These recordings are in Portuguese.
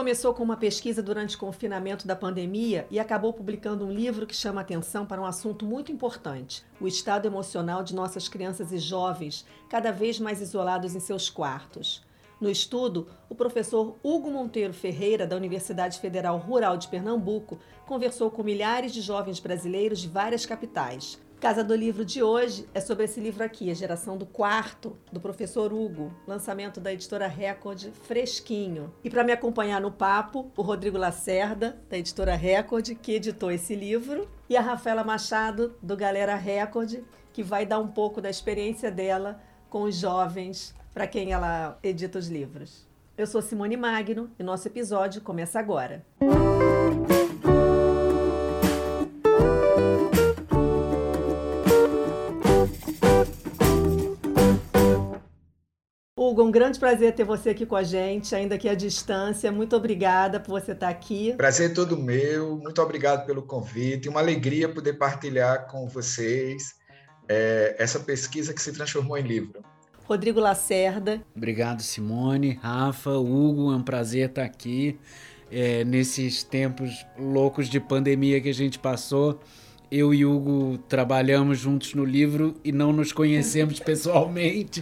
começou com uma pesquisa durante o confinamento da pandemia e acabou publicando um livro que chama atenção para um assunto muito importante: o estado emocional de nossas crianças e jovens, cada vez mais isolados em seus quartos. No estudo, o professor Hugo Monteiro Ferreira, da Universidade Federal Rural de Pernambuco, conversou com milhares de jovens brasileiros de várias capitais. Casa do Livro de hoje é sobre esse livro aqui, A Geração do Quarto, do professor Hugo, lançamento da editora Record, fresquinho. E para me acompanhar no papo, o Rodrigo Lacerda, da editora Record, que editou esse livro, e a Rafaela Machado, do Galera Record, que vai dar um pouco da experiência dela com os jovens para quem ela edita os livros. Eu sou Simone Magno e nosso episódio começa agora. Hugo, um grande prazer ter você aqui com a gente, ainda que à distância. Muito obrigada por você estar aqui. Prazer todo meu, muito obrigado pelo convite. Uma alegria poder partilhar com vocês é, essa pesquisa que se transformou em livro. Rodrigo Lacerda. Obrigado, Simone, Rafa, Hugo, é um prazer estar aqui. É, nesses tempos loucos de pandemia que a gente passou, eu e Hugo trabalhamos juntos no livro e não nos conhecemos pessoalmente.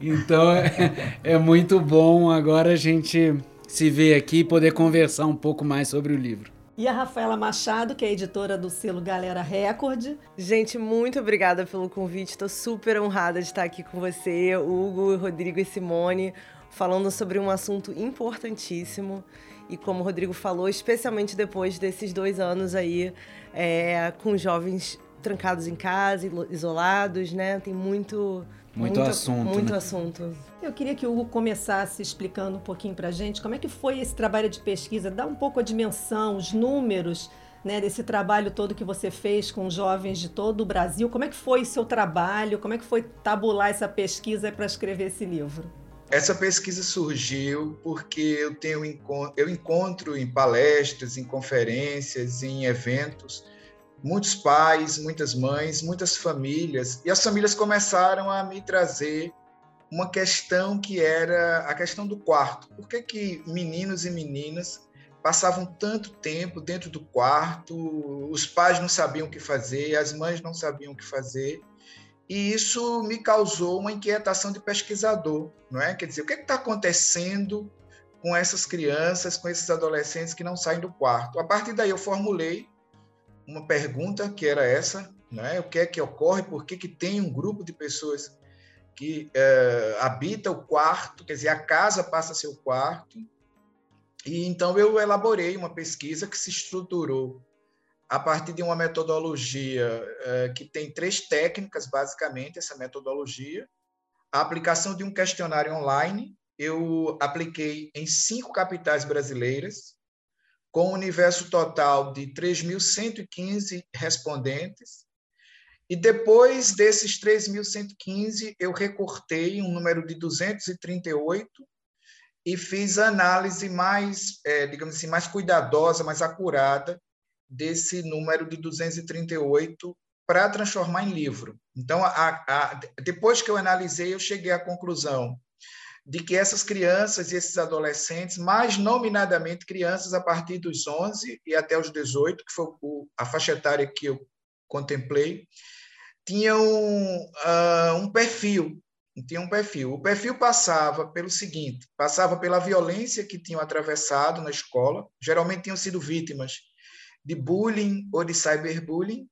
Então é, é, muito bom agora a gente se ver aqui e poder conversar um pouco mais sobre o livro. E a Rafaela Machado, que é editora do selo Galera Record. Gente, muito obrigada pelo convite. Estou super honrada de estar aqui com você, Hugo, Rodrigo e Simone, falando sobre um assunto importantíssimo. E como o Rodrigo falou, especialmente depois desses dois anos aí é, com jovens trancados em casa, isolados, né? Tem muito muito, muito assunto. Muito né? assunto. Eu queria que o Hugo começasse explicando um pouquinho para a gente como é que foi esse trabalho de pesquisa, dá um pouco a dimensão, os números né, desse trabalho todo que você fez com jovens de todo o Brasil. Como é que foi o seu trabalho? Como é que foi tabular essa pesquisa para escrever esse livro? Essa pesquisa surgiu porque eu tenho eu encontro em palestras, em conferências, em eventos muitos pais, muitas mães, muitas famílias, e as famílias começaram a me trazer uma questão que era a questão do quarto. Por que, que meninos e meninas passavam tanto tempo dentro do quarto, os pais não sabiam o que fazer, as mães não sabiam o que fazer, e isso me causou uma inquietação de pesquisador, não é? Quer dizer, o que é está acontecendo com essas crianças, com esses adolescentes que não saem do quarto? A partir daí eu formulei uma pergunta que era essa, né? O que é que ocorre? Por que, que tem um grupo de pessoas que é, habita o quarto, quer dizer, a casa passa a ser o quarto? E então eu elaborei uma pesquisa que se estruturou a partir de uma metodologia é, que tem três técnicas, basicamente, essa metodologia. A aplicação de um questionário online, eu apliquei em cinco capitais brasileiras, com um universo total de 3.115 respondentes. E depois desses 3.115, eu recortei um número de 238 e fiz a análise mais, é, digamos assim, mais cuidadosa, mais acurada desse número de 238 para transformar em livro. Então, a, a, depois que eu analisei, eu cheguei à conclusão de que essas crianças e esses adolescentes, mais nominadamente crianças a partir dos 11 e até os 18, que foi a faixa etária que eu contemplei, tinham uh, um perfil, tinha um perfil. O perfil passava pelo seguinte, passava pela violência que tinham atravessado na escola, geralmente tinham sido vítimas de bullying ou de cyberbullying,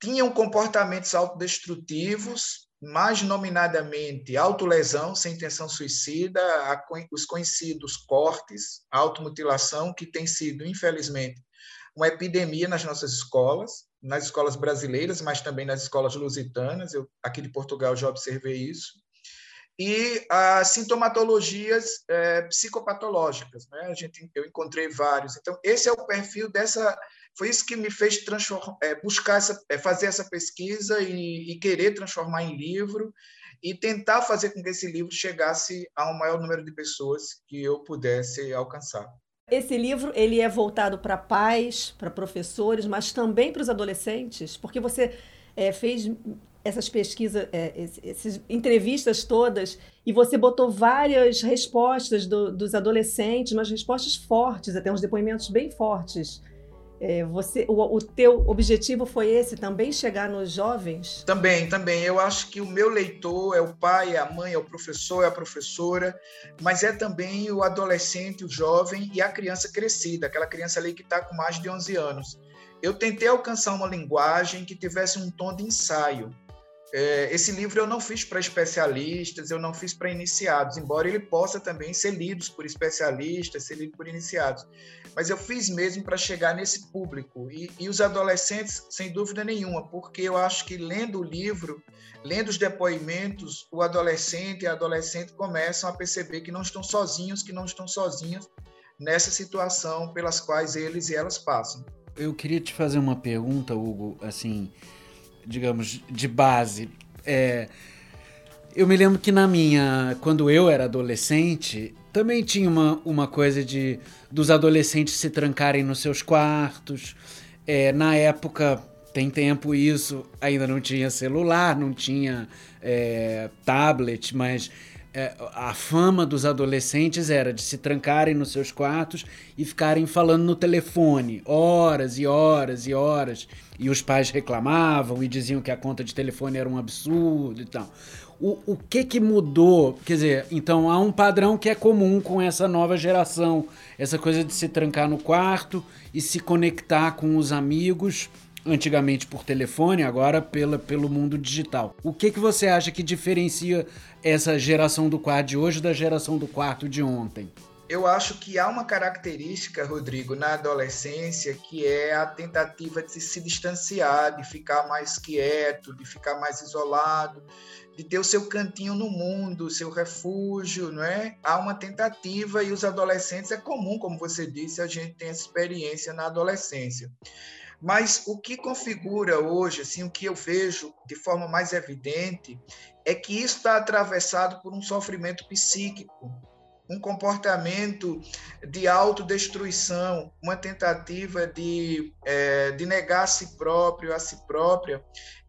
tinham comportamentos autodestrutivos, mais nominadamente autolesão sem intenção suicida, os conhecidos cortes, automutilação, que tem sido, infelizmente, uma epidemia nas nossas escolas, nas escolas brasileiras, mas também nas escolas lusitanas. Eu, aqui de Portugal, já observei isso. E as sintomatologias é, psicopatológicas, né? A gente, eu encontrei vários. Então, esse é o perfil dessa foi isso que me fez é, buscar essa, é, fazer essa pesquisa e, e, querer transformar em livro e tentar fazer com que esse livro chegasse ao maior número de pessoas que eu pudesse alcançar. Esse livro ele é voltado para pais, para professores, mas também para os adolescentes, porque você é, fez essas pesquisas, é, essas entrevistas todas, e você botou várias respostas do, dos adolescentes, mas respostas fortes, até uns depoimentos bem fortes. É, você, o, o teu objetivo foi esse também chegar nos jovens? Também, também. Eu acho que o meu leitor é o pai, é a mãe, é o professor, é a professora, mas é também o adolescente, o jovem e a criança crescida, aquela criança ali que está com mais de 11 anos. Eu tentei alcançar uma linguagem que tivesse um tom de ensaio, é, esse livro eu não fiz para especialistas, eu não fiz para iniciados, embora ele possa também ser lido por especialistas, ser lido por iniciados. Mas eu fiz mesmo para chegar nesse público. E, e, os adolescentes, sem dúvida nenhuma, porque eu acho que lendo o livro, lendo os depoimentos, o adolescente e a adolescente começam a perceber que não estão sozinhos, que não estão sozinhos nessa situação pelas quais eles e elas passam. Eu queria te fazer uma pergunta, Hugo, assim digamos, de base. É, eu me lembro que na minha, quando eu era adolescente, também tinha uma, uma coisa de dos adolescentes se trancarem nos seus quartos. É, na época, tem tempo isso, ainda não tinha celular, não tinha é, tablet, mas é, a fama dos adolescentes era de se trancarem nos seus quartos e ficarem falando no telefone horas e horas e horas. E os pais reclamavam e diziam que a conta de telefone era um absurdo e tal. O, o que que mudou? Quer dizer, então há um padrão que é comum com essa nova geração. Essa coisa de se trancar no quarto e se conectar com os amigos antigamente por telefone, agora pela, pelo mundo digital. O que, que você acha que diferencia essa geração do quarto de hoje da geração do quarto de ontem? Eu acho que há uma característica, Rodrigo, na adolescência, que é a tentativa de se distanciar, de ficar mais quieto, de ficar mais isolado, de ter o seu cantinho no mundo, seu refúgio, não é? Há uma tentativa e os adolescentes é comum, como você disse, a gente tem essa experiência na adolescência. Mas o que configura hoje, assim, o que eu vejo de forma mais evidente, é que isso está atravessado por um sofrimento psíquico, um comportamento de autodestruição, uma tentativa de, é, de negar a si próprio, a si própria.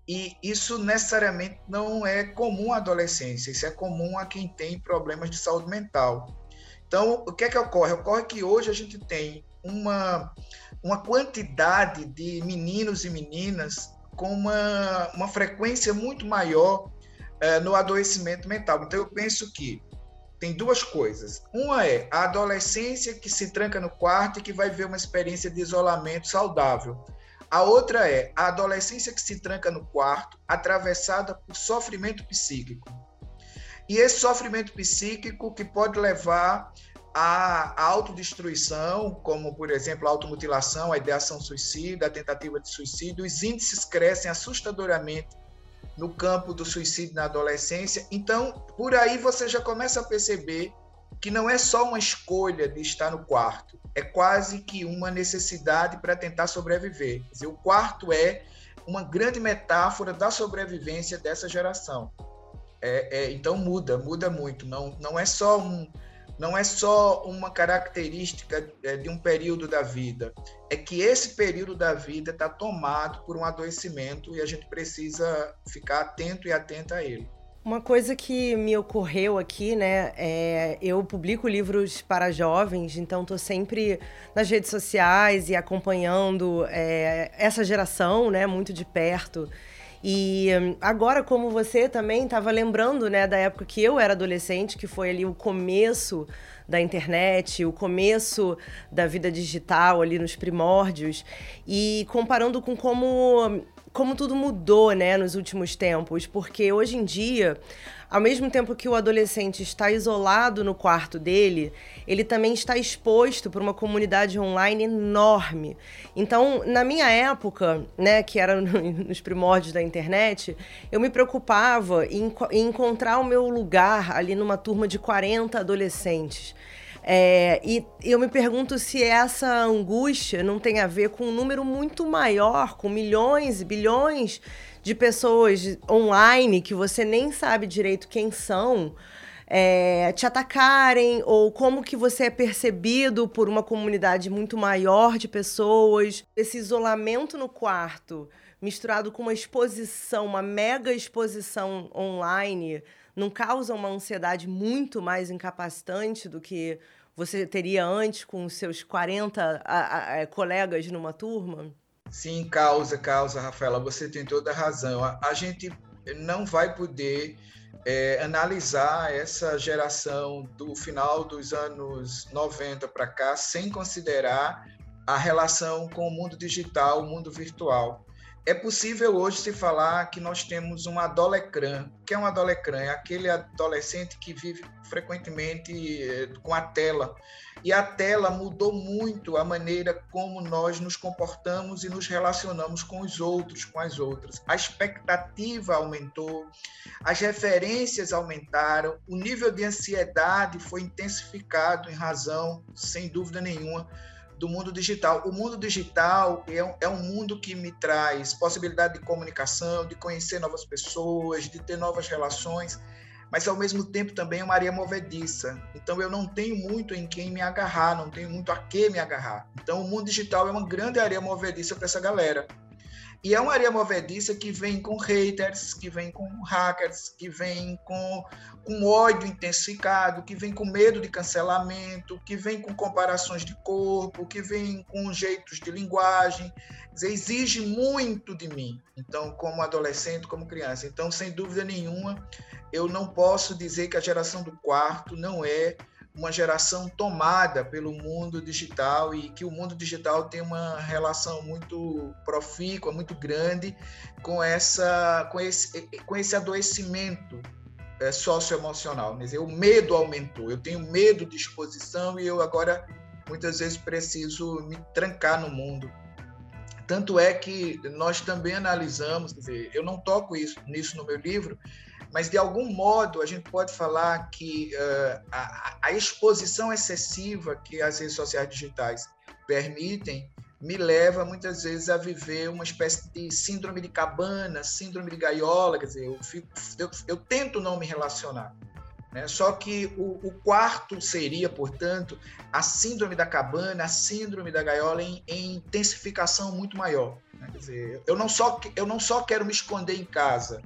E isso necessariamente não é comum à adolescência, isso é comum a quem tem problemas de saúde mental. Então, o que é que ocorre? Ocorre que hoje a gente tem uma, uma quantidade de meninos e meninas com uma, uma frequência muito maior é, no adoecimento mental. Então, eu penso que tem duas coisas. Uma é a adolescência que se tranca no quarto e que vai ver uma experiência de isolamento saudável. A outra é a adolescência que se tranca no quarto, atravessada por sofrimento psíquico. E esse sofrimento psíquico que pode levar à autodestruição, como, por exemplo, a automutilação, a ideação suicida, a tentativa de suicídio, os índices crescem assustadoramente no campo do suicídio na adolescência. Então, por aí você já começa a perceber que não é só uma escolha de estar no quarto, é quase que uma necessidade para tentar sobreviver. Dizer, o quarto é uma grande metáfora da sobrevivência dessa geração. É, é, então muda, muda muito. Não, não é só um, não é só uma característica é, de um período da vida, é que esse período da vida está tomado por um adoecimento e a gente precisa ficar atento e atenta a ele. Uma coisa que me ocorreu aqui, né, é eu publico livros para jovens, então estou sempre nas redes sociais e acompanhando é, essa geração, né, muito de perto. E hum, agora, como você também estava lembrando, né, da época que eu era adolescente, que foi ali o começo da internet, o começo da vida digital ali nos primórdios, e comparando com como como tudo mudou, né, nos últimos tempos, porque hoje em dia, ao mesmo tempo que o adolescente está isolado no quarto dele, ele também está exposto por uma comunidade online enorme. Então, na minha época, né, que era nos primórdios da internet, eu me preocupava em, em encontrar o meu lugar ali numa turma de 40 adolescentes. É, e eu me pergunto se essa angústia não tem a ver com um número muito maior, com milhões e bilhões de pessoas online que você nem sabe direito quem são. É, te atacarem ou como que você é percebido por uma comunidade muito maior de pessoas. Esse isolamento no quarto misturado com uma exposição, uma mega exposição online, não causa uma ansiedade muito mais incapacitante do que você teria antes com seus 40 a, a, a, colegas numa turma? Sim, causa, causa, Rafaela. Você tem toda a razão. A, gente não vai poder é, analisar essa geração do final dos anos 90 para cá sem considerar a relação com o mundo digital, o mundo virtual. É possível hoje se falar que nós temos um adolecrã. O que é um adolecrã? É aquele adolescente que vive frequentemente eh, com a tela. E a tela mudou muito a maneira como nós nos comportamos e nos relacionamos com os outros, com as outras. A expectativa aumentou, as referências aumentaram, o nível de ansiedade foi intensificado em razão, sem dúvida nenhuma, do mundo digital. O mundo digital é um, é um mundo que me traz possibilidade de comunicação, de conhecer novas pessoas, de ter novas relações, mas ao mesmo tempo também é uma areia movediça. Então eu não tenho muito em quem me agarrar, não tenho muito a que me agarrar. Então o mundo digital é uma grande areia movediça para essa galera. E é uma areia movediça que vem com haters, que vem com hackers, que vem com, com ódio intensificado, que vem com medo de cancelamento, que vem com comparações de corpo, que vem com jeitos de linguagem. Exige muito de mim, então, como adolescente, como criança. Então, sem dúvida nenhuma, eu não posso dizer que a geração do quarto não é uma geração tomada pelo mundo digital e que o mundo digital tem uma relação muito profícua, muito grande com essa com esse com esse adoecimento é, socioemocional. Quer dizer, o medo aumentou. Eu tenho medo de exposição e eu agora muitas vezes preciso me trancar no mundo. Tanto é que nós também analisamos, quer dizer, eu não toco isso nisso no meu livro, mas de algum modo a gente pode falar que uh, a, a, exposição excessiva que as redes sociais digitais permitem me leva muitas vezes a viver uma espécie de síndrome de cabana, síndrome de gaiola, quer dizer, eu, fico, eu, eu tento não me relacionar. Né? Só que o, o, quarto seria, portanto, a síndrome da cabana, a síndrome da gaiola em, em intensificação muito maior. Né? Quer dizer, eu não, só, eu não só quero me esconder em casa,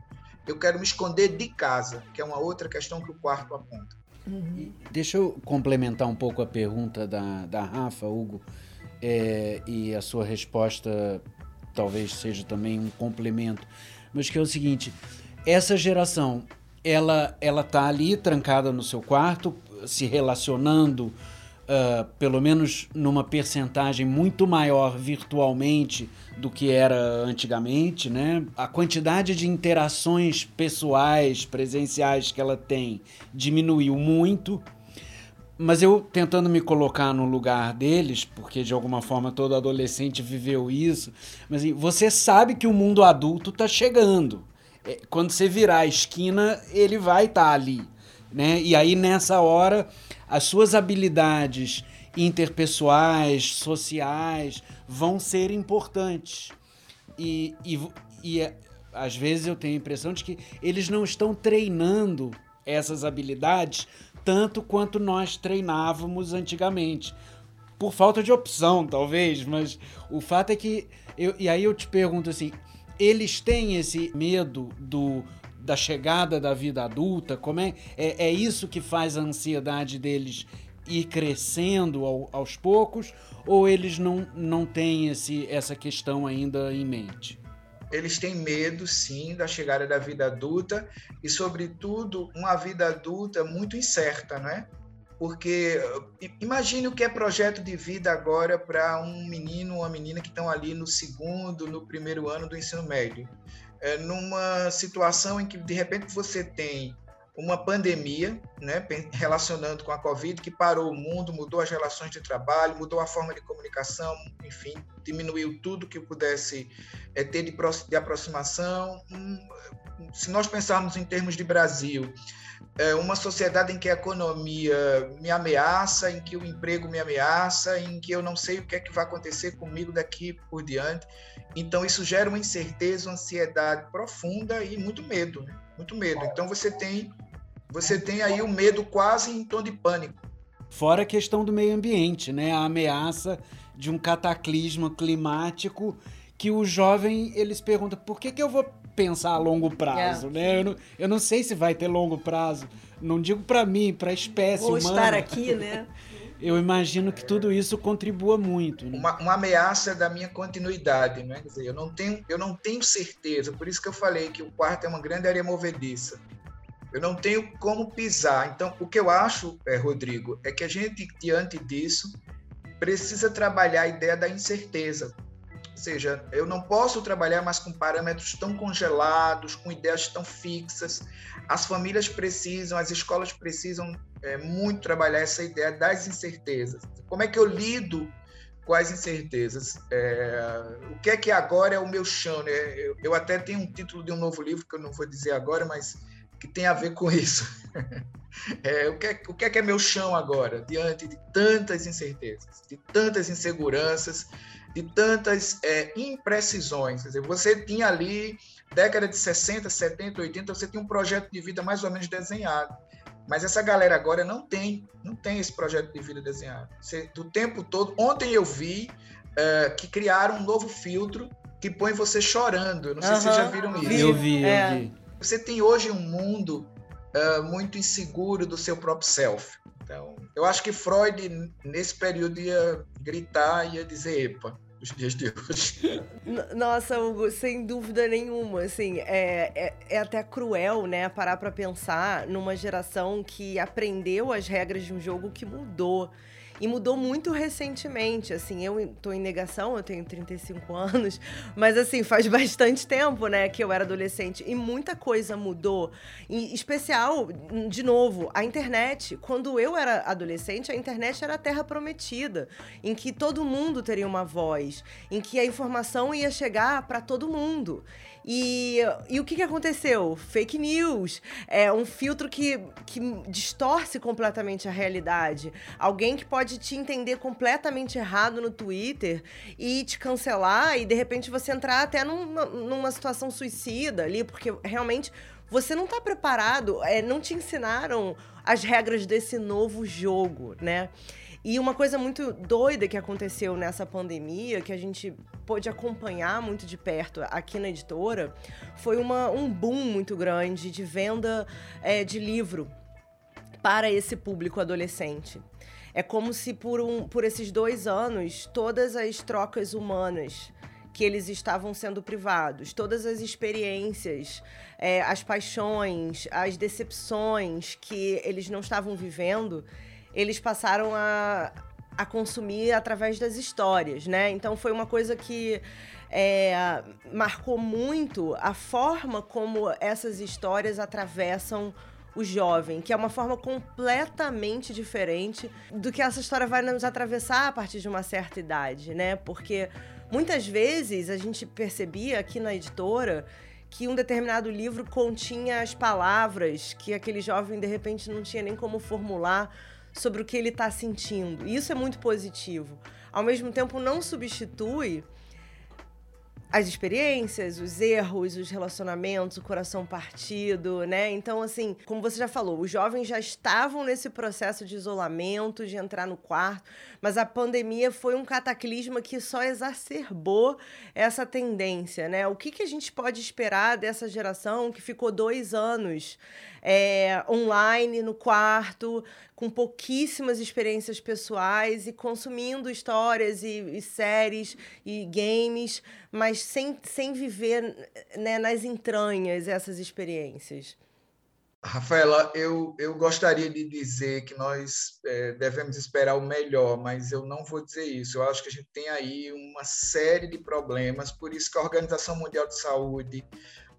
eu quero me esconder de casa, que é uma outra questão que o quarto aponta. Uhum. Deixa eu complementar um pouco a pergunta da, da Rafa, Hugo, é, e a sua resposta talvez seja também um complemento, mas que é o seguinte: essa geração, ela ela tá ali trancada no seu quarto, se relacionando uh, pelo menos numa percentagem muito maior virtualmente do que era antigamente, né? A quantidade de interações pessoais, presenciais que ela tem diminuiu muito. Mas eu tentando me colocar no lugar deles, porque de alguma forma todo adolescente viveu isso, mas assim, você sabe que o mundo adulto está chegando. É, quando você virar a esquina, ele vai estar tá ali, né? E aí nessa hora as suas habilidades interpessoais, sociais, vão ser importantes. E, e, e às vezes eu tenho a impressão de que eles não estão treinando essas habilidades tanto quanto nós treinávamos antigamente. Por falta de opção, talvez, mas o fato é que. Eu, e aí eu te pergunto assim: eles têm esse medo do, da chegada da vida adulta? Como é, é, é isso que faz a ansiedade deles ir crescendo ao, aos poucos? Ou eles não, não têm esse, essa questão ainda em mente? Eles têm medo, sim, da chegada da vida adulta e, sobretudo, uma vida adulta muito incerta, né? Porque imagine o que é projeto de vida agora para um menino ou uma menina que estão ali no segundo, no primeiro ano do ensino médio é, numa situação em que de repente você tem uma pandemia, né, relacionando com a Covid, que parou o mundo, mudou as relações de trabalho, mudou a forma de comunicação, enfim, diminuiu tudo que pudesse é, ter de, de aproximação. Hum, se nós pensarmos em termos de Brasil, é uma sociedade em que a economia me ameaça, em que o emprego me ameaça, em que eu não sei o que é que vai acontecer comigo daqui por diante. Então isso gera uma incerteza, uma ansiedade profunda e muito medo, né? muito medo. Então você tem você tem aí o medo quase em tom de pânico. Fora a questão do meio ambiente, né? A ameaça de um cataclisma climático que o jovem eles perguntam por que, que eu vou pensar a longo prazo, é. né? Eu não, eu não sei se vai ter longo prazo. Não digo para mim, para a espécie vou humana. estar aqui, né? eu imagino que tudo isso contribua muito. Né? Uma, uma, ameaça da minha continuidade, né? Quer dizer, eu não tenho, eu não tenho certeza. Por isso que eu falei que o quarto é uma grande área movediça. Eu não tenho como pisar. Então, o que eu acho, é, Rodrigo, é que a gente diante disso precisa trabalhar a ideia da incerteza. Seja, eu não posso trabalhar mais com parâmetros tão congelados, com ideias tão fixas. As famílias precisam, as escolas precisam é, muito trabalhar essa ideia das incertezas. Como é que eu lido com as incertezas? É, o que é que agora é o meu chão? Né? Eu, eu, até tenho um título de um novo livro que eu não vou dizer agora, mas que tem a ver com isso. É, o, que é, o que é que é meu chão agora, diante de tantas incertezas, de tantas inseguranças, de tantas é, imprecisões? Quer dizer, você tinha ali, década de 60, 70, 80, você tinha um projeto de vida mais ou menos desenhado. Mas essa galera agora não tem, não tem esse projeto de vida desenhado. Você, do tempo todo, ontem eu vi uh, que criaram um novo filtro que põe você chorando. Eu não sei se vocês já viram isso. Eu vi, eu é. vi. Você tem hoje um mundo uh, muito inseguro do seu próprio self. Então, eu acho que Freud, nesse período, ia gritar, ia dizer, epa, os dias de hoje. Nossa, Hugo, sem dúvida nenhuma, assim, é, é, é até cruel, né, parar para pensar numa geração que aprendeu as regras de um jogo que mudou. E mudou muito recentemente, assim, eu tô em negação, eu tenho 35 anos, mas assim, faz bastante tempo, né, que eu era adolescente e muita coisa mudou. Em especial, de novo, a internet. Quando eu era adolescente, a internet era a terra prometida, em que todo mundo teria uma voz, em que a informação ia chegar para todo mundo. E, e o que, que aconteceu? Fake news. É um filtro que, que distorce completamente a realidade. Alguém que pode te entender completamente errado no Twitter e te cancelar e de repente você entrar até numa, numa situação suicida ali, porque realmente você não está preparado, é, não te ensinaram as regras desse novo jogo, né? E uma coisa muito doida que aconteceu nessa pandemia, que a gente pôde acompanhar muito de perto aqui na editora, foi uma, um boom muito grande de venda é, de livro para esse público adolescente. É como se por, um, por esses dois anos todas as trocas humanas que eles estavam sendo privados, todas as experiências, é, as paixões, as decepções que eles não estavam vivendo, eles passaram a, a consumir através das histórias, né? Então foi uma coisa que é, marcou muito a forma como essas histórias atravessam o jovem, que é uma forma completamente diferente do que essa história vai nos atravessar a partir de uma certa idade, né? Porque muitas vezes a gente percebia aqui na editora que um determinado livro continha as palavras que aquele jovem de repente não tinha nem como formular sobre o que ele está sentindo. E isso é muito positivo. Ao mesmo tempo, não substitui as experiências, os erros, os relacionamentos, o coração partido, né? Então, assim, como você já falou, os jovens já estavam nesse processo de isolamento, de entrar no quarto, mas a pandemia foi um cataclisma que só exacerbou essa tendência, né? O que, que a gente pode esperar dessa geração que ficou dois anos é, online, no quarto, com pouquíssimas experiências pessoais e consumindo histórias e, e séries e games, mas sem, sem viver né, nas entranhas essas experiências. Rafaela, eu, eu gostaria de dizer que nós é, devemos esperar o melhor, mas eu não vou dizer isso. Eu acho que a gente tem aí uma série de problemas, por isso que a Organização Mundial de Saúde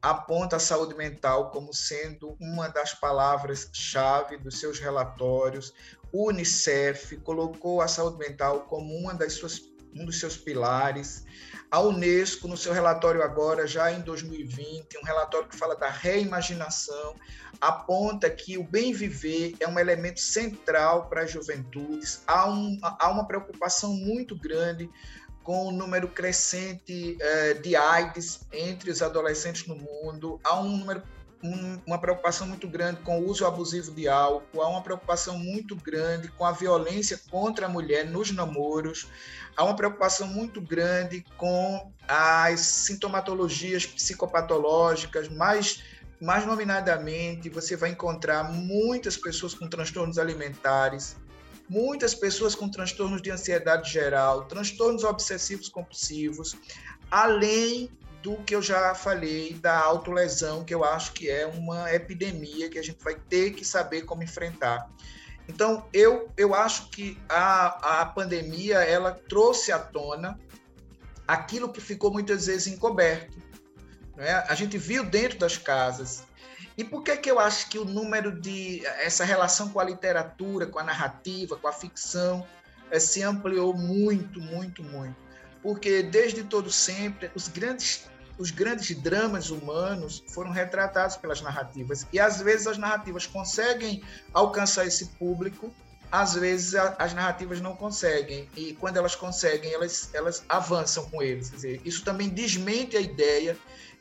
aponta a saúde mental como sendo uma das palavras-chave dos seus relatórios. O Unicef colocou a saúde mental como uma das suas, um dos seus pilares. A Unesco, no seu relatório agora, já em 2020, um relatório que fala da reimaginação, aponta que o bem viver é um elemento central para as juventudes. Há, um, há uma preocupação muito grande com o número crescente eh, de AIDS entre os adolescentes no mundo, há um número um, uma preocupação muito grande com o uso abusivo de álcool, há uma preocupação muito grande com a violência contra a mulher nos namoros, há uma preocupação muito grande com as sintomatologias psicopatológicas, mais, mais nominadamente, você vai encontrar muitas pessoas com transtornos alimentares, muitas pessoas com transtornos de ansiedade geral, transtornos obsessivos compulsivos, além do que eu já falei da autolesão, que eu acho que é uma epidemia que a gente vai ter que saber como enfrentar. Então, eu, eu acho que a, a pandemia ela trouxe à tona aquilo que ficou muitas vezes encoberto. Né? A gente viu dentro das casas. E por que, que eu acho que o número de. essa relação com a literatura, com a narrativa, com a ficção, é, se ampliou muito, muito, muito? Porque desde todo sempre, os grandes os grandes dramas humanos foram retratados pelas narrativas. E às vezes as narrativas conseguem alcançar esse público, às vezes a, as narrativas não conseguem. E quando elas conseguem, elas, elas avançam com eles. Quer dizer, isso também desmente a ideia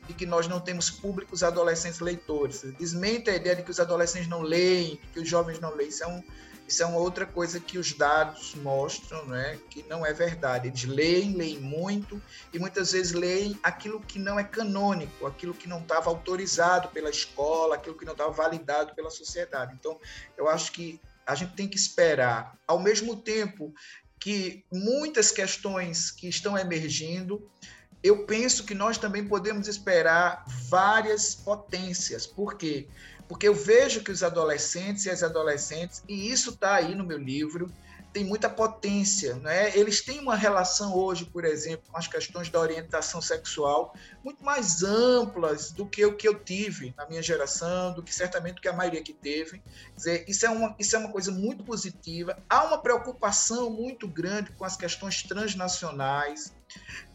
de que nós não temos públicos adolescentes leitores. Desmente a ideia de que os adolescentes não leem, que os jovens não leem. Isso é um, isso é uma outra coisa que os dados mostram, né? que não é verdade. Eles leem, leem muito e muitas vezes leem aquilo que não é canônico, aquilo que não estava autorizado pela escola, aquilo que não estava validado pela sociedade. Então, eu acho que a gente tem que esperar, ao mesmo tempo que muitas questões que estão emergindo, eu penso que nós também podemos esperar várias potências. Por quê? Porque eu vejo que os adolescentes e as adolescentes, e isso está aí no meu livro, tem muita potência, né? Eles têm uma relação hoje, por exemplo, com as questões da orientação sexual muito mais amplas do que o que eu tive na minha geração, do que certamente que a maioria que teve. Quer dizer, isso é uma isso é uma coisa muito positiva. Há uma preocupação muito grande com as questões transnacionais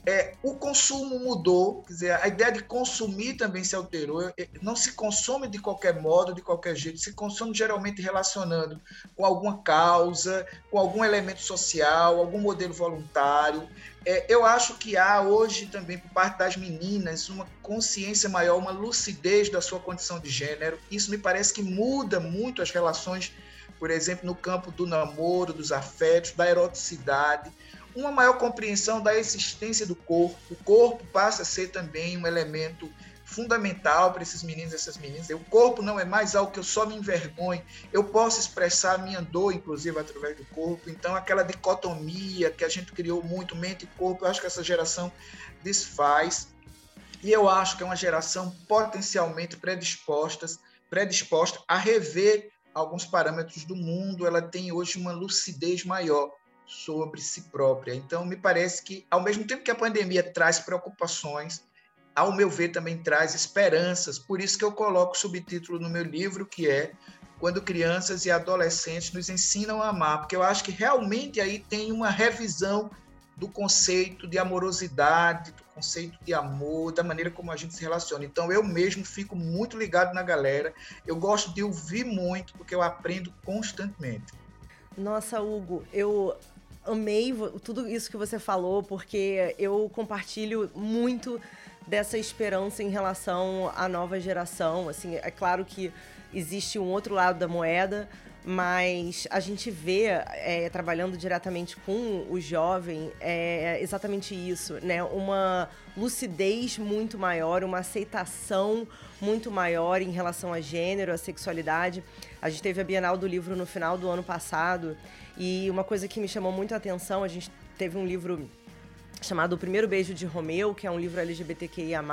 é, o consumo mudou, quer dizer, a ideia de consumir também se alterou. É, não se consome de qualquer modo, de qualquer jeito, se consome geralmente relacionando com alguma causa, com algum elemento social, algum modelo voluntário. É, eu acho que há hoje também, por parte das meninas, uma consciência maior, uma lucidez da sua condição de gênero. Isso me parece que muda muito as relações, por exemplo, no campo do namoro, dos afetos, da eroticidade uma maior compreensão da existência do corpo. O corpo passa a ser também um elemento fundamental para esses meninos e essas meninas. O corpo não é mais algo que eu só me envergonhe. Eu posso expressar a minha dor, inclusive, através do corpo. Então, aquela dicotomia que a gente criou muito, mente e corpo, eu acho que essa geração desfaz. E eu acho que é uma geração potencialmente predisposta, predisposta a rever alguns parâmetros do mundo. Ela tem hoje uma lucidez maior sobre si própria. Então, me parece que, ao mesmo tempo que a pandemia traz preocupações, ao meu ver, também traz esperanças. Por isso que eu coloco o subtítulo no meu livro, que é Quando Crianças e Adolescentes nos Ensinam a Amar, porque eu acho que realmente aí tem uma revisão do conceito de amorosidade, do conceito de amor, da maneira como a gente se relaciona. Então, eu mesmo fico muito ligado na galera. Eu gosto de ouvir muito, porque eu aprendo constantemente. Nossa, Hugo, eu amei tudo isso que você falou, porque eu compartilho muito dessa esperança em relação à nova geração. Assim, é claro que existe um outro lado da moeda, mas a gente vê, é, trabalhando diretamente com o jovem, é exatamente isso, né? Uma lucidez muito maior, uma aceitação muito maior em relação a gênero, a sexualidade. A gente teve a Bienal do Livro no final do ano passado e uma coisa que me chamou muito a atenção, a gente teve um livro chamado O Primeiro Beijo de Romeu, que é um livro LGBTQIA+,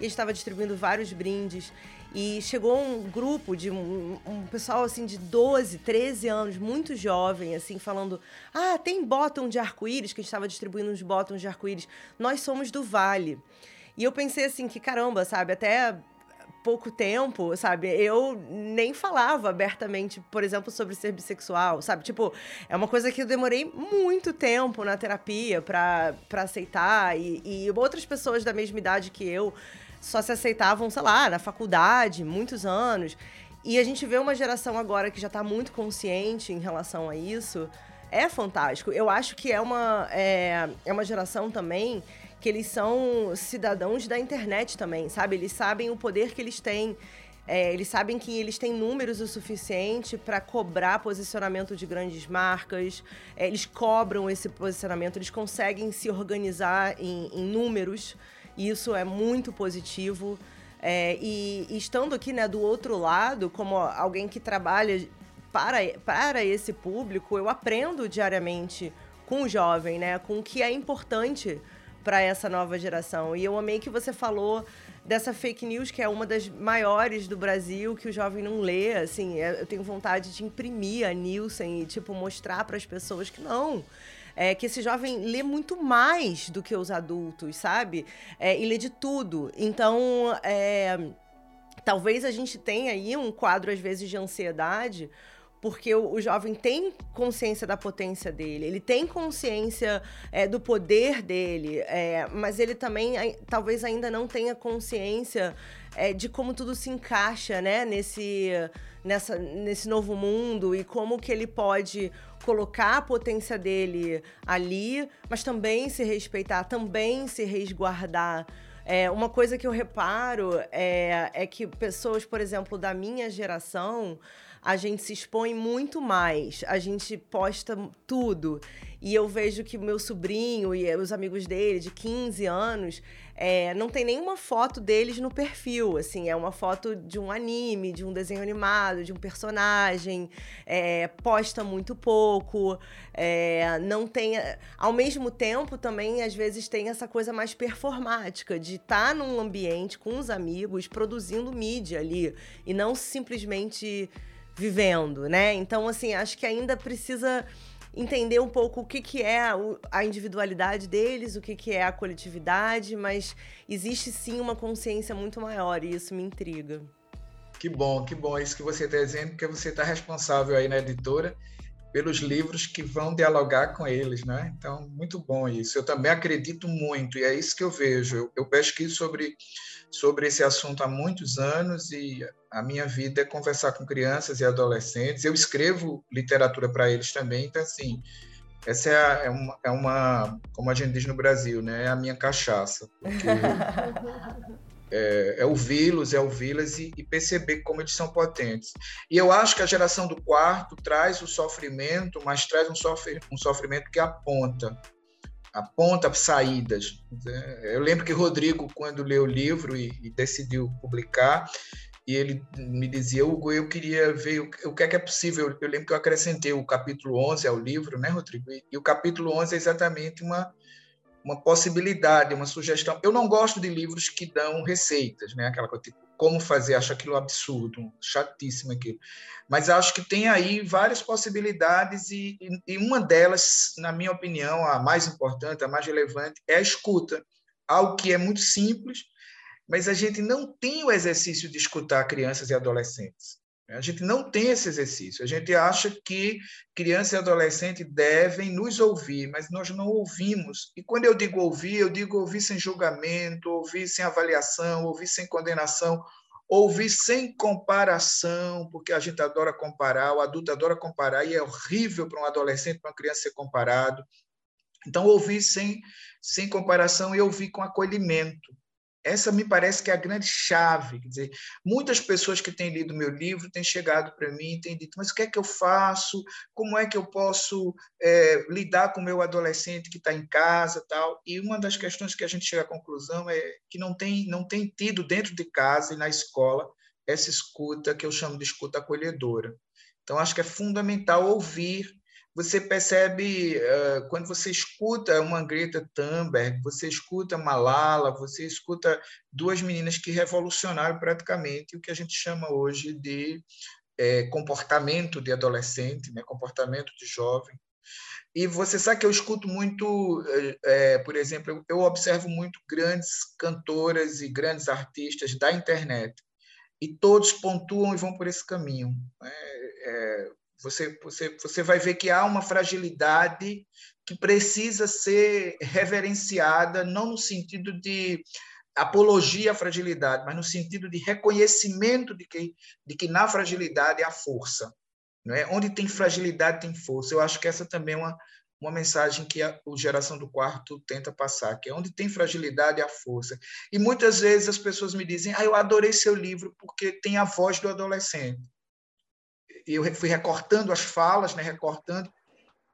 e estava distribuindo vários brindes. E chegou um grupo de um, um, pessoal assim de 12, 13 anos, muito jovem, assim, falando: Ah, tem bottom de arco-íris, que a gente estava distribuindo uns bottoms de arco-íris. Nós somos do Vale. E eu pensei assim, que caramba, sabe, até pouco tempo, sabe? Eu nem falava abertamente, por exemplo, sobre ser bissexual, sabe? Tipo, é uma coisa que eu demorei muito tempo na terapia para aceitar e, e outras pessoas da mesma idade que eu só se aceitavam, sei lá, na faculdade, muitos anos. E a gente vê uma geração agora que já está muito consciente em relação a isso. É fantástico. Eu acho que é uma, é, é uma geração também que eles são cidadãos da internet também, sabe? Eles sabem o poder que eles têm É, eles sabem que eles têm números o suficiente para cobrar posicionamento de grandes marcas. É, eles cobram esse posicionamento, eles conseguem se organizar em, em números. E isso é muito positivo. É, e, e, estando aqui né, do outro lado, como alguém que trabalha para, para esse público, eu aprendo diariamente com o jovem, né, com o que é importante para essa nova geração. E eu amei que você falou dessa fake news, que é uma das maiores do Brasil, que o jovem não lê. Assim, é, eu tenho vontade de imprimir a Nielsen e, tipo, mostrar para as pessoas que não. É, que esse jovem lê muito mais do que os adultos, sabe? É, e lê de tudo. Então, é, talvez a gente tenha aí um quadro, às vezes, de ansiedade porque o, o, jovem tem consciência da potência dele, ele tem consciência é, do poder dele, é, mas ele também talvez ainda não tenha consciência é, de como tudo se encaixa, né, nesse, nessa, nesse novo mundo e como que ele pode colocar a potência dele ali, mas também se respeitar, também se resguardar. É, uma coisa que eu reparo é, é que pessoas, por exemplo, da minha geração, a gente se expõe muito mais, a gente posta tudo. E eu vejo que meu sobrinho e os amigos dele, de 15 anos, é, não tem nenhuma foto deles no perfil. Assim, é uma foto de um anime, de um desenho animado, de um personagem. É, posta muito pouco. É, não tem. Ao mesmo tempo, também, às vezes, tem essa coisa mais performática de estar tá num ambiente com os amigos, produzindo mídia ali. E não simplesmente vivendo, né? Então, assim, acho que ainda precisa entender um pouco o que, que é a individualidade deles, o que, que é a coletividade, mas existe sim uma consciência muito maior e isso me intriga. Que bom, que bom. Isso que você está dizendo, porque você está responsável aí na editora pelos livros que vão dialogar com eles, né? Então, muito bom isso. Eu também acredito muito, e é isso que eu vejo. Eu, eu pesquiso sobre, sobre esse assunto há muitos anos e a minha vida é conversar com crianças e adolescentes. Eu escrevo literatura para eles também, então, assim, essa é, a, é, uma, é, uma, como a gente diz no Brasil, né? É a minha cachaça. Porque é, é ouvi-los, é ouvi-las e, e, perceber como eles são potentes. E eu acho que a geração do quarto traz o sofrimento, mas traz um, sofr um sofrimento que aponta, aponta saídas. Eu lembro que Rodrigo, quando leu o livro e, e decidiu publicar, e ele me dizia, Hugo, eu queria ver o, o que é que é possível. Eu lembro que eu acrescentei o capítulo 11 ao livro, né, Rodrigo? E, e o capítulo 11 é exatamente uma uma possibilidade, uma sugestão. Eu não gosto de livros que dão receitas, né? Aquela coisa tipo, como fazer, acho aquilo absurdo, chatíssimo aquilo. Mas acho que tem aí várias possibilidades e, e, uma delas, na minha opinião, a mais importante, a mais relevante, é a escuta. Algo que é muito simples, mas a gente não tem o exercício de escutar crianças e adolescentes. A gente não tem esse exercício. A gente acha que criança e adolescente devem nos ouvir, mas nós não ouvimos. E quando eu digo ouvir, eu digo ouvir sem julgamento, ouvir sem avaliação, ouvir sem condenação, ouvir sem comparação, porque a gente adora comparar, o adulto adora comparar, e é horrível para um adolescente, para uma criança ser comparado. Então, ouvir sem, sem comparação e ouvir com acolhimento. Essa me parece que é a grande chave. Quer dizer, muitas pessoas que têm lido meu livro têm chegado para mim e têm dito: mas o que é que eu faço? Como é que eu posso é, lidar com o meu adolescente que está em casa, tal? E uma das questões que a gente chega à conclusão é que não tem não tem tido dentro de casa e na escola essa escuta que eu chamo de escuta acolhedora. Então acho que é fundamental ouvir você percebe uh, quando você escuta uma Greta Thunberg, você escuta Malala, você escuta duas meninas que revolucionaram praticamente o que a gente chama hoje de é, comportamento de adolescente, né? comportamento de jovem. E você sabe que eu escuto muito, é, por exemplo, eu observo muito grandes cantoras e grandes artistas da internet, e todos pontuam e vão por esse caminho. Né? Você, você, você vai ver que há uma fragilidade que precisa ser reverenciada, não no sentido de apologia à fragilidade, mas no sentido de reconhecimento de que, de que na fragilidade há força. Não é? Onde tem fragilidade, tem força. Eu acho que essa também é uma, uma mensagem que a, o Geração do Quarto tenta passar, que é onde tem fragilidade a força. E muitas vezes as pessoas me dizem: "Ah, eu adorei seu livro porque tem a voz do adolescente". Eu fui recortando as falas, né, recortando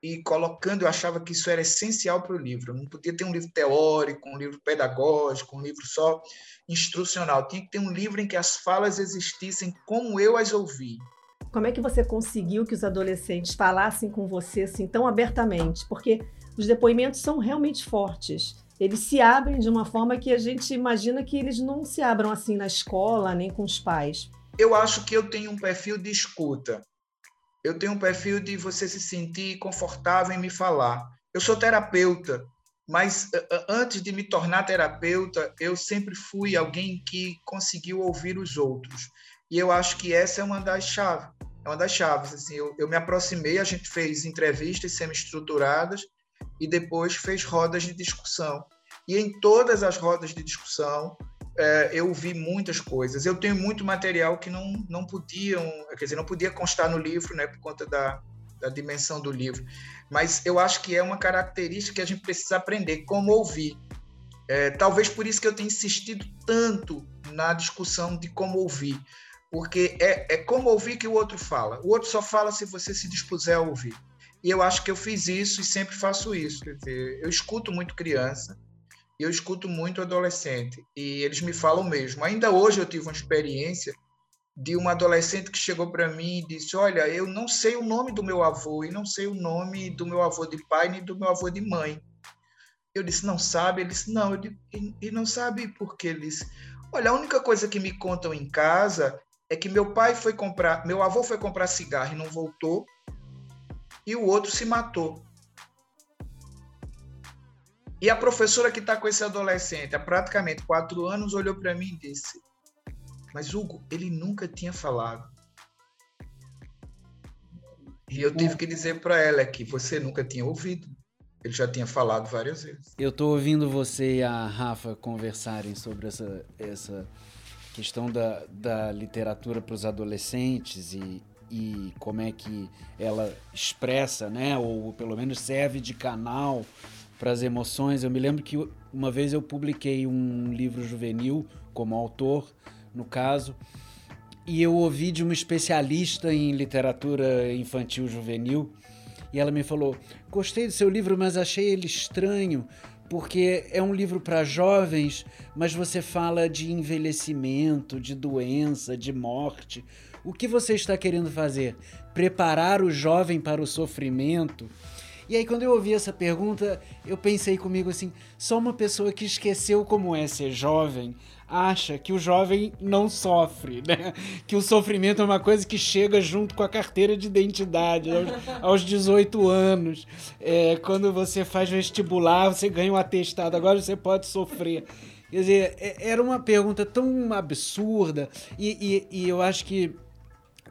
e colocando, eu achava que isso era essencial para o livro. Não podia ter um livro teórico, um livro pedagógico, um livro só instrucional. Tinha que ter um livro em que as falas existissem como eu as ouvi. Como é que você conseguiu que os adolescentes falassem com você assim tão abertamente? Porque os depoimentos são realmente fortes. Eles se abrem de uma forma que a gente imagina que eles não se abram assim na escola, nem com os pais. Eu acho que eu tenho um perfil de escuta eu tenho um perfil de você se sentir confortável em me falar. Eu sou terapeuta, mas antes de me tornar terapeuta, eu sempre fui alguém que conseguiu ouvir os outros. E eu acho que essa é uma das chaves. É uma das chaves. Assim, eu, eu me aproximei, a gente fez entrevistas semi-estruturadas e depois fez rodas de discussão. E em todas as rodas de discussão, eu vi muitas coisas. Eu tenho muito material que não, não podiam, quer dizer, não podia constar no livro, né, por conta da, da dimensão do livro. Mas eu acho que é uma característica que a gente precisa aprender, como ouvir. É, talvez por isso que eu tenho insistido tanto na discussão de como ouvir, porque é, é como ouvir que o outro fala. O outro só fala se você se dispuser a ouvir. E eu acho que eu fiz isso e sempre faço isso. Quer dizer, eu escuto muito criança, eu escuto muito adolescente e eles me falam mesmo. Ainda hoje eu tive uma experiência de uma adolescente que chegou para mim e disse: Olha, eu não sei o nome do meu avô e não sei o nome do meu avô de pai nem do meu avô de mãe. Eu disse: Não sabe? Ele disse: Não. Disse, e, não sabe por que Ele disse: Olha, a única coisa que me contam em casa é que meu pai foi comprar, meu avô foi comprar cigarro e não voltou, e o outro se matou. E a professora que está com esse adolescente há praticamente quatro anos olhou para mim e disse: Mas Hugo, ele nunca tinha falado. E eu tive que dizer para ela que você nunca tinha ouvido. Ele já tinha falado várias vezes. Eu estou ouvindo você e a Rafa conversarem sobre essa, essa questão da, da literatura para os adolescentes e, e como é que ela expressa, né, ou pelo menos serve de canal para as emoções. Eu me lembro que uma vez eu publiquei um livro juvenil como autor, no caso, e eu ouvi de uma especialista em literatura infantil juvenil, e ela me falou: "Gostei do seu livro, mas achei ele estranho, porque é um livro para jovens, mas você fala de envelhecimento, de doença, de morte. O que você está querendo fazer? Preparar o jovem para o sofrimento?" E aí, quando eu ouvi essa pergunta, eu pensei comigo assim: só uma pessoa que esqueceu como é ser jovem acha que o jovem não sofre, né? Que o sofrimento é uma coisa que chega junto com a carteira de identidade aos, aos 18 anos. É, quando você faz vestibular, você ganha um atestado, agora você pode sofrer. Quer dizer, é, era uma pergunta tão absurda e, e, e eu acho que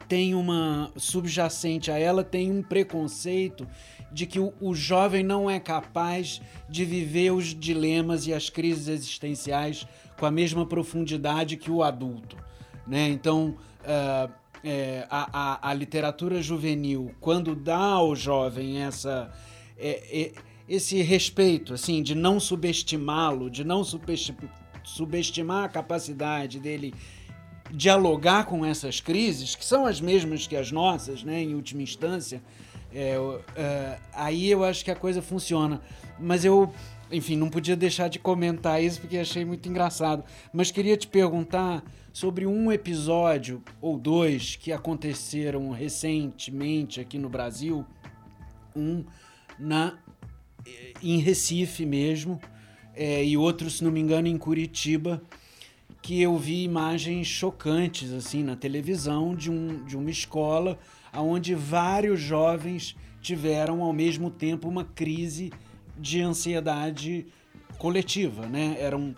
tem uma subjacente a ela, tem um preconceito de que o, o jovem não é capaz de viver os dilemas e as crises existenciais com a mesma profundidade que o adulto. Né? Então, uh, é, a, a, a, literatura juvenil, quando dá ao jovem essa, é, é, esse respeito, assim, de não subestimá-lo, de não subestimar a capacidade dele dialogar com essas crises, que são as mesmas que as nossas, né, em última instância, é, é, aí eu acho que a coisa funciona. Mas eu, enfim, não podia deixar de comentar isso porque achei muito engraçado. Mas queria te perguntar sobre um episódio ou dois que aconteceram recentemente aqui no Brasil. Um na, em Recife mesmo, é, e outro, se não me engano, em Curitiba que eu vi imagens chocantes assim na televisão de, um, de uma escola onde vários jovens tiveram ao mesmo tempo uma crise de ansiedade coletiva, né? Eram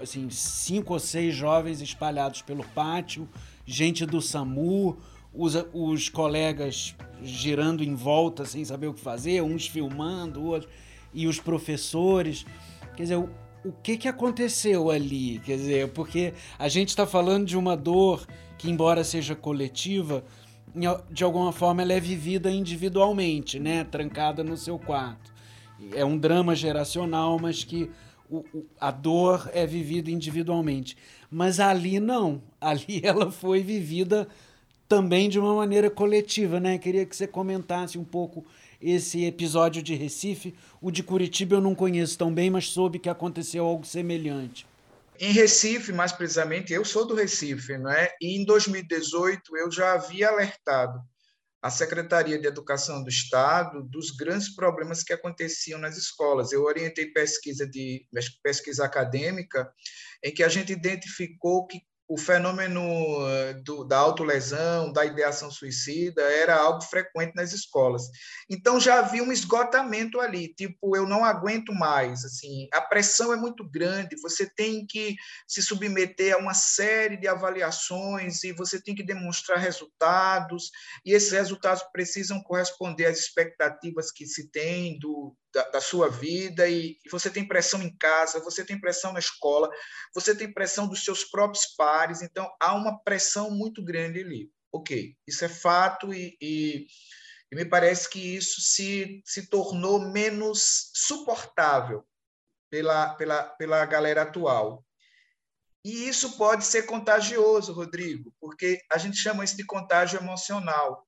assim cinco ou seis jovens espalhados pelo pátio, gente do SAMU, os, os colegas girando em volta sem saber o que fazer, uns filmando, outros, e os professores. Quer dizer, o, o que, que aconteceu ali? Quer dizer, porque a gente está falando de uma dor que, embora seja coletiva, de alguma forma, ela é vivida individualmente, né? Trancada no seu quarto. É um drama geracional, mas que o, o, a dor é vivida individualmente. Mas ali não. Ali ela foi vivida também de uma maneira coletiva, né? Queria que você comentasse um pouco esse episódio de Recife. O de Curitiba eu não conheço tão bem, mas soube que aconteceu algo semelhante. Em Recife, mais precisamente, eu sou do Recife, não é? E em 2018 eu já havia alertado a Secretaria de Educação do Estado dos grandes problemas que aconteciam nas escolas. Eu orientei pesquisa de pesquisa acadêmica em que a gente identificou que o fenômeno eh, do, da autolesão, da ideação suicida, era algo frequente nas escolas. Então já havia um esgotamento ali, tipo, eu não aguento mais, assim, a pressão é muito grande, você tem que se submeter a uma série de avaliações e você tem que demonstrar resultados, e esses resultados precisam corresponder às expectativas que se tem do, da, da, sua vida e, e, você tem pressão em casa, você tem pressão na escola, você tem pressão dos seus próprios pares, então há uma pressão muito grande ali. Ok, isso é fato e, e, e me parece que isso se, se tornou menos suportável pela, pela, pela galera atual. E isso pode ser contagioso, Rodrigo, porque a gente chama isso de contágio emocional.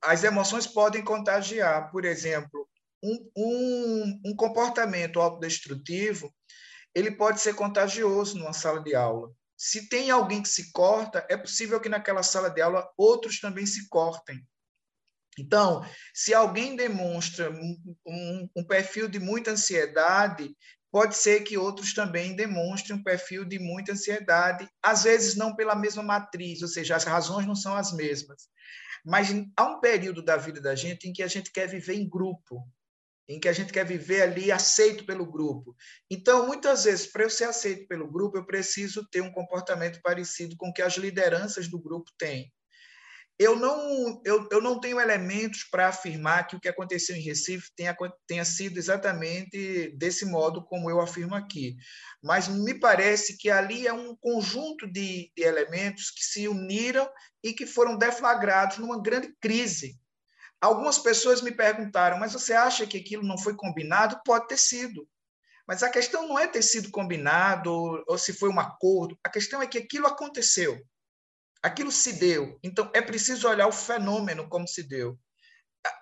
As emoções podem contagiar, por exemplo, um, um, um comportamento autodestrutivo ele pode ser contagioso numa sala de aula. Se tem alguém que se corta, é possível que naquela sala de aula outros também se cortem. Então, se alguém demonstra um, um, um, perfil de muita ansiedade, pode ser que outros também demonstrem um perfil de muita ansiedade, às vezes não pela mesma matriz, ou seja, as razões não são as mesmas. Mas há um período da vida da gente em que a gente quer viver em grupo em que a gente quer viver ali aceito pelo grupo. Então, muitas vezes, para eu ser aceito pelo grupo, eu preciso ter um comportamento parecido com o que as lideranças do grupo têm. Eu não, eu, eu não tenho elementos para afirmar que o que aconteceu em Recife tenha, tenha sido exatamente desse modo como eu afirmo aqui. Mas me parece que ali é um conjunto de, de elementos que se uniram e que foram deflagrados numa grande crise Algumas pessoas me perguntaram, mas você acha que aquilo não foi combinado? Pode ter sido. Mas a questão não é ter sido combinado ou, se foi um acordo. A questão é que aquilo aconteceu. Aquilo se deu. Então, é preciso olhar o fenômeno como se deu.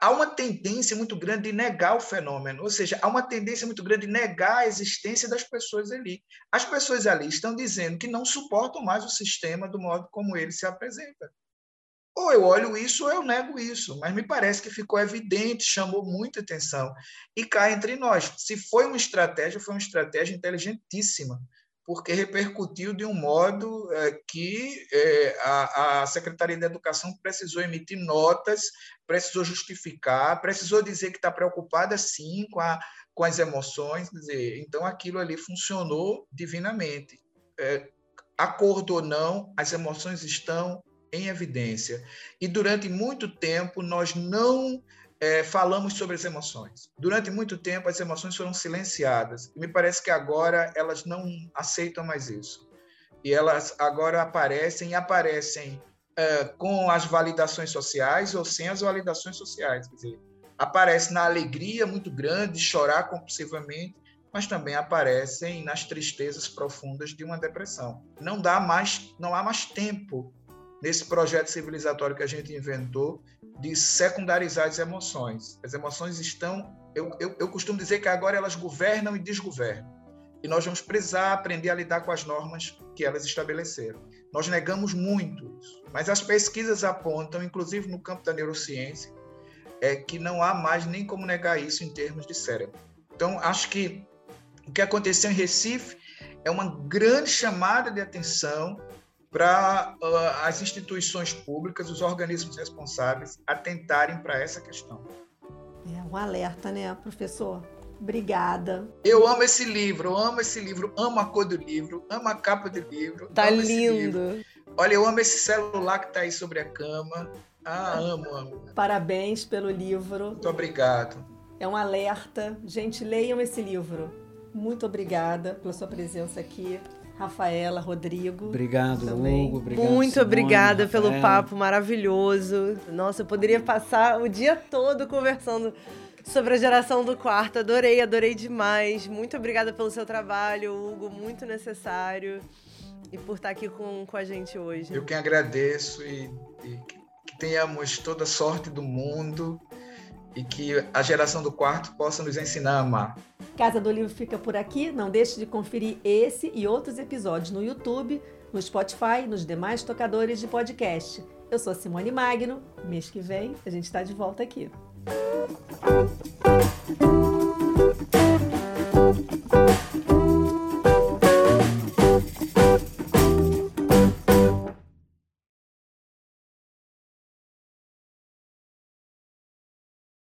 Há uma tendência muito grande de negar o fenômeno, ou seja, há uma tendência muito grande de negar a existência das pessoas ali. As pessoas ali estão dizendo que não suportam mais o sistema do modo como ele se apresenta. Ou eu olho isso ou eu nego isso, mas me parece que ficou evidente, chamou muita atenção. E cá entre nós, se foi uma estratégia, foi uma estratégia inteligentíssima, porque repercutiu de um modo é, que é, a, a Secretaria de Educação precisou emitir notas, precisou justificar, precisou dizer que está preocupada sim com, a, com as emoções, dizer, então aquilo ali funcionou divinamente. É, acordo ou não, as emoções estão em evidência. E durante muito tempo nós não é, falamos sobre as emoções. Durante muito tempo as emoções foram silenciadas. E me parece que agora elas não aceitam mais isso. E elas agora aparecem e aparecem é, com as validações sociais ou sem as validações sociais. Quer dizer, aparece na alegria muito grande, chorar compulsivamente, mas também aparecem nas tristezas profundas de uma depressão. Não dá mais, não há mais tempo nesse projeto civilizatório que a gente inventou de secundarizar as emoções. As emoções estão, eu, eu, eu costumo dizer que agora elas governam e desgovernam. E nós vamos precisar aprender a lidar com as normas que elas estabeleceram. Nós negamos muito isso, mas as pesquisas apontam, inclusive no campo da neurociência, é que não há mais nem como negar isso em termos de cérebro. Então, acho que o que aconteceu em Recife é uma grande chamada de atenção para uh, as instituições públicas, os organismos responsáveis atentarem para essa questão. É um alerta, né, professor? Obrigada. Eu amo esse livro, eu amo esse livro, amo a cor do livro, amo a capa do livro. Tá lindo. Olha, eu amo esse celular que está aí sobre a cama. Ah, amo, amo. Parabéns pelo livro. Muito obrigado. É um alerta. Gente, leiam esse livro. Muito obrigada pela sua presença aqui. Rafaela, Rodrigo. Obrigado, também. Hugo. Obrigado, Muito Simone, obrigada Rafaela. pelo papo maravilhoso. Nossa, eu poderia passar o dia todo conversando sobre a geração do quarto. Adorei, adorei demais. Muito obrigada pelo seu trabalho, Hugo. Muito necessário. E por estar aqui com, com a gente hoje. Eu que agradeço e, e que tenhamos toda a sorte do mundo e que a geração do quarto possa nos ensinar a amar. Casa do Livro fica por aqui. Não deixe de conferir esse e outros episódios no YouTube, no Spotify e nos demais tocadores de podcast. Eu sou Simone Magno. Mês que vem a gente está de volta aqui.